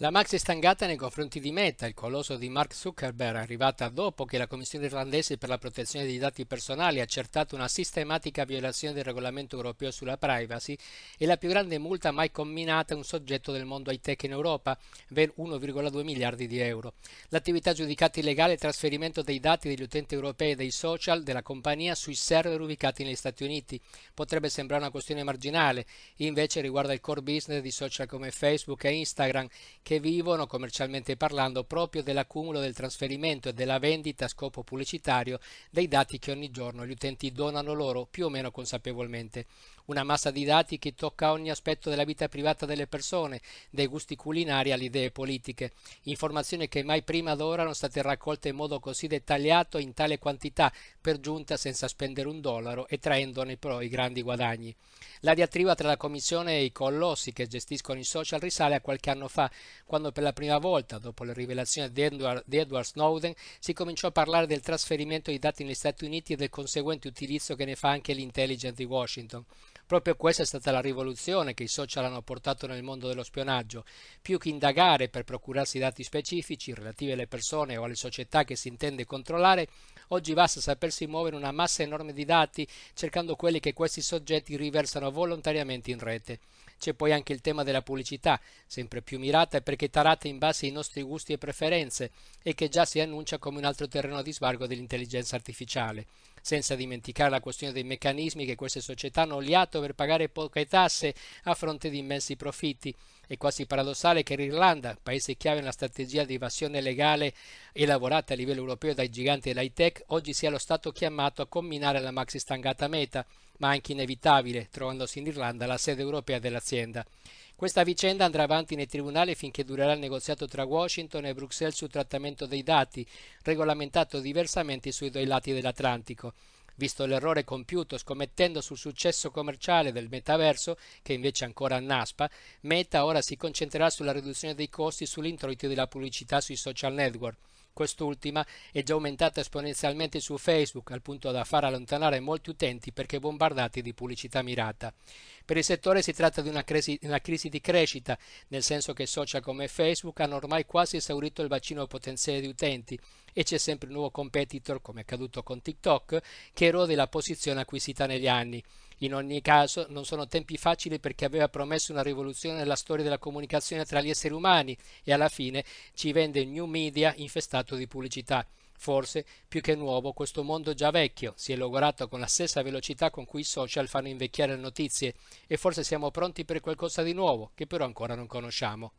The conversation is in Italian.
La maxi stangata nei confronti di Meta, il colosso di Mark Zuckerberg, arrivata dopo che la Commissione irlandese per la protezione dei dati personali ha accertato una sistematica violazione del regolamento europeo sulla privacy, è la più grande multa mai comminata a un soggetto del mondo high-tech in Europa, ben 1,2 miliardi di euro. L'attività giudicata illegale è il trasferimento dei dati degli utenti europei e dei social della compagnia sui server ubicati negli Stati Uniti. Potrebbe sembrare una questione marginale, invece riguarda il core business di social come Facebook e Instagram che vivono commercialmente parlando proprio dell'accumulo del trasferimento e della vendita a scopo pubblicitario dei dati che ogni giorno gli utenti donano loro più o meno consapevolmente. Una massa di dati che tocca ogni aspetto della vita privata delle persone, dai gusti culinari alle idee politiche. Informazioni che mai prima d'ora erano state raccolte in modo così dettagliato in tale quantità, per giunta senza spendere un dollaro e traendone però i grandi guadagni. La diatriba tra la Commissione e i colossi che gestiscono i social risale a qualche anno fa, quando per la prima volta, dopo le rivelazioni di Edward, di Edward Snowden, si cominciò a parlare del trasferimento di dati negli Stati Uniti e del conseguente utilizzo che ne fa anche l'intelligence di Washington. Proprio questa è stata la rivoluzione che i social hanno portato nel mondo dello spionaggio. Più che indagare per procurarsi dati specifici relativi alle persone o alle società che si intende controllare, oggi basta sapersi muovere una massa enorme di dati cercando quelli che questi soggetti riversano volontariamente in rete. C'è poi anche il tema della pubblicità, sempre più mirata perché tarata in base ai nostri gusti e preferenze e che già si annuncia come un altro terreno di sbarco dell'intelligenza artificiale senza dimenticare la questione dei meccanismi che queste società hanno oliato per pagare poche tasse a fronte di immensi profitti. È quasi paradossale che l'Irlanda, paese chiave nella strategia di evasione legale elaborata a livello europeo dai giganti dell'high tech, oggi sia lo Stato chiamato a combinare la maxi stangata meta, ma anche inevitabile, trovandosi in Irlanda la sede europea dell'azienda. Questa vicenda andrà avanti nei tribunali finché durerà il negoziato tra Washington e Bruxelles sul trattamento dei dati, regolamentato diversamente sui due lati dell'Atlantico. Visto l'errore compiuto scommettendo sul successo commerciale del metaverso, che invece ancora annaspa, Meta ora si concentrerà sulla riduzione dei costi e sull'introito della pubblicità sui social network. Quest'ultima è già aumentata esponenzialmente su Facebook, al punto da far allontanare molti utenti perché bombardati di pubblicità mirata. Per il settore si tratta di una crisi, una crisi di crescita, nel senso che social come Facebook hanno ormai quasi esaurito il bacino potenziale di utenti e c'è sempre un nuovo competitor, come è accaduto con TikTok, che erode la posizione acquisita negli anni. In ogni caso non sono tempi facili perché aveva promesso una rivoluzione nella storia della comunicazione tra gli esseri umani e alla fine ci vende new media infestato di pubblicità. Forse, più che nuovo, questo mondo già vecchio si è logorato con la stessa velocità con cui i social fanno invecchiare le notizie e forse siamo pronti per qualcosa di nuovo che però ancora non conosciamo.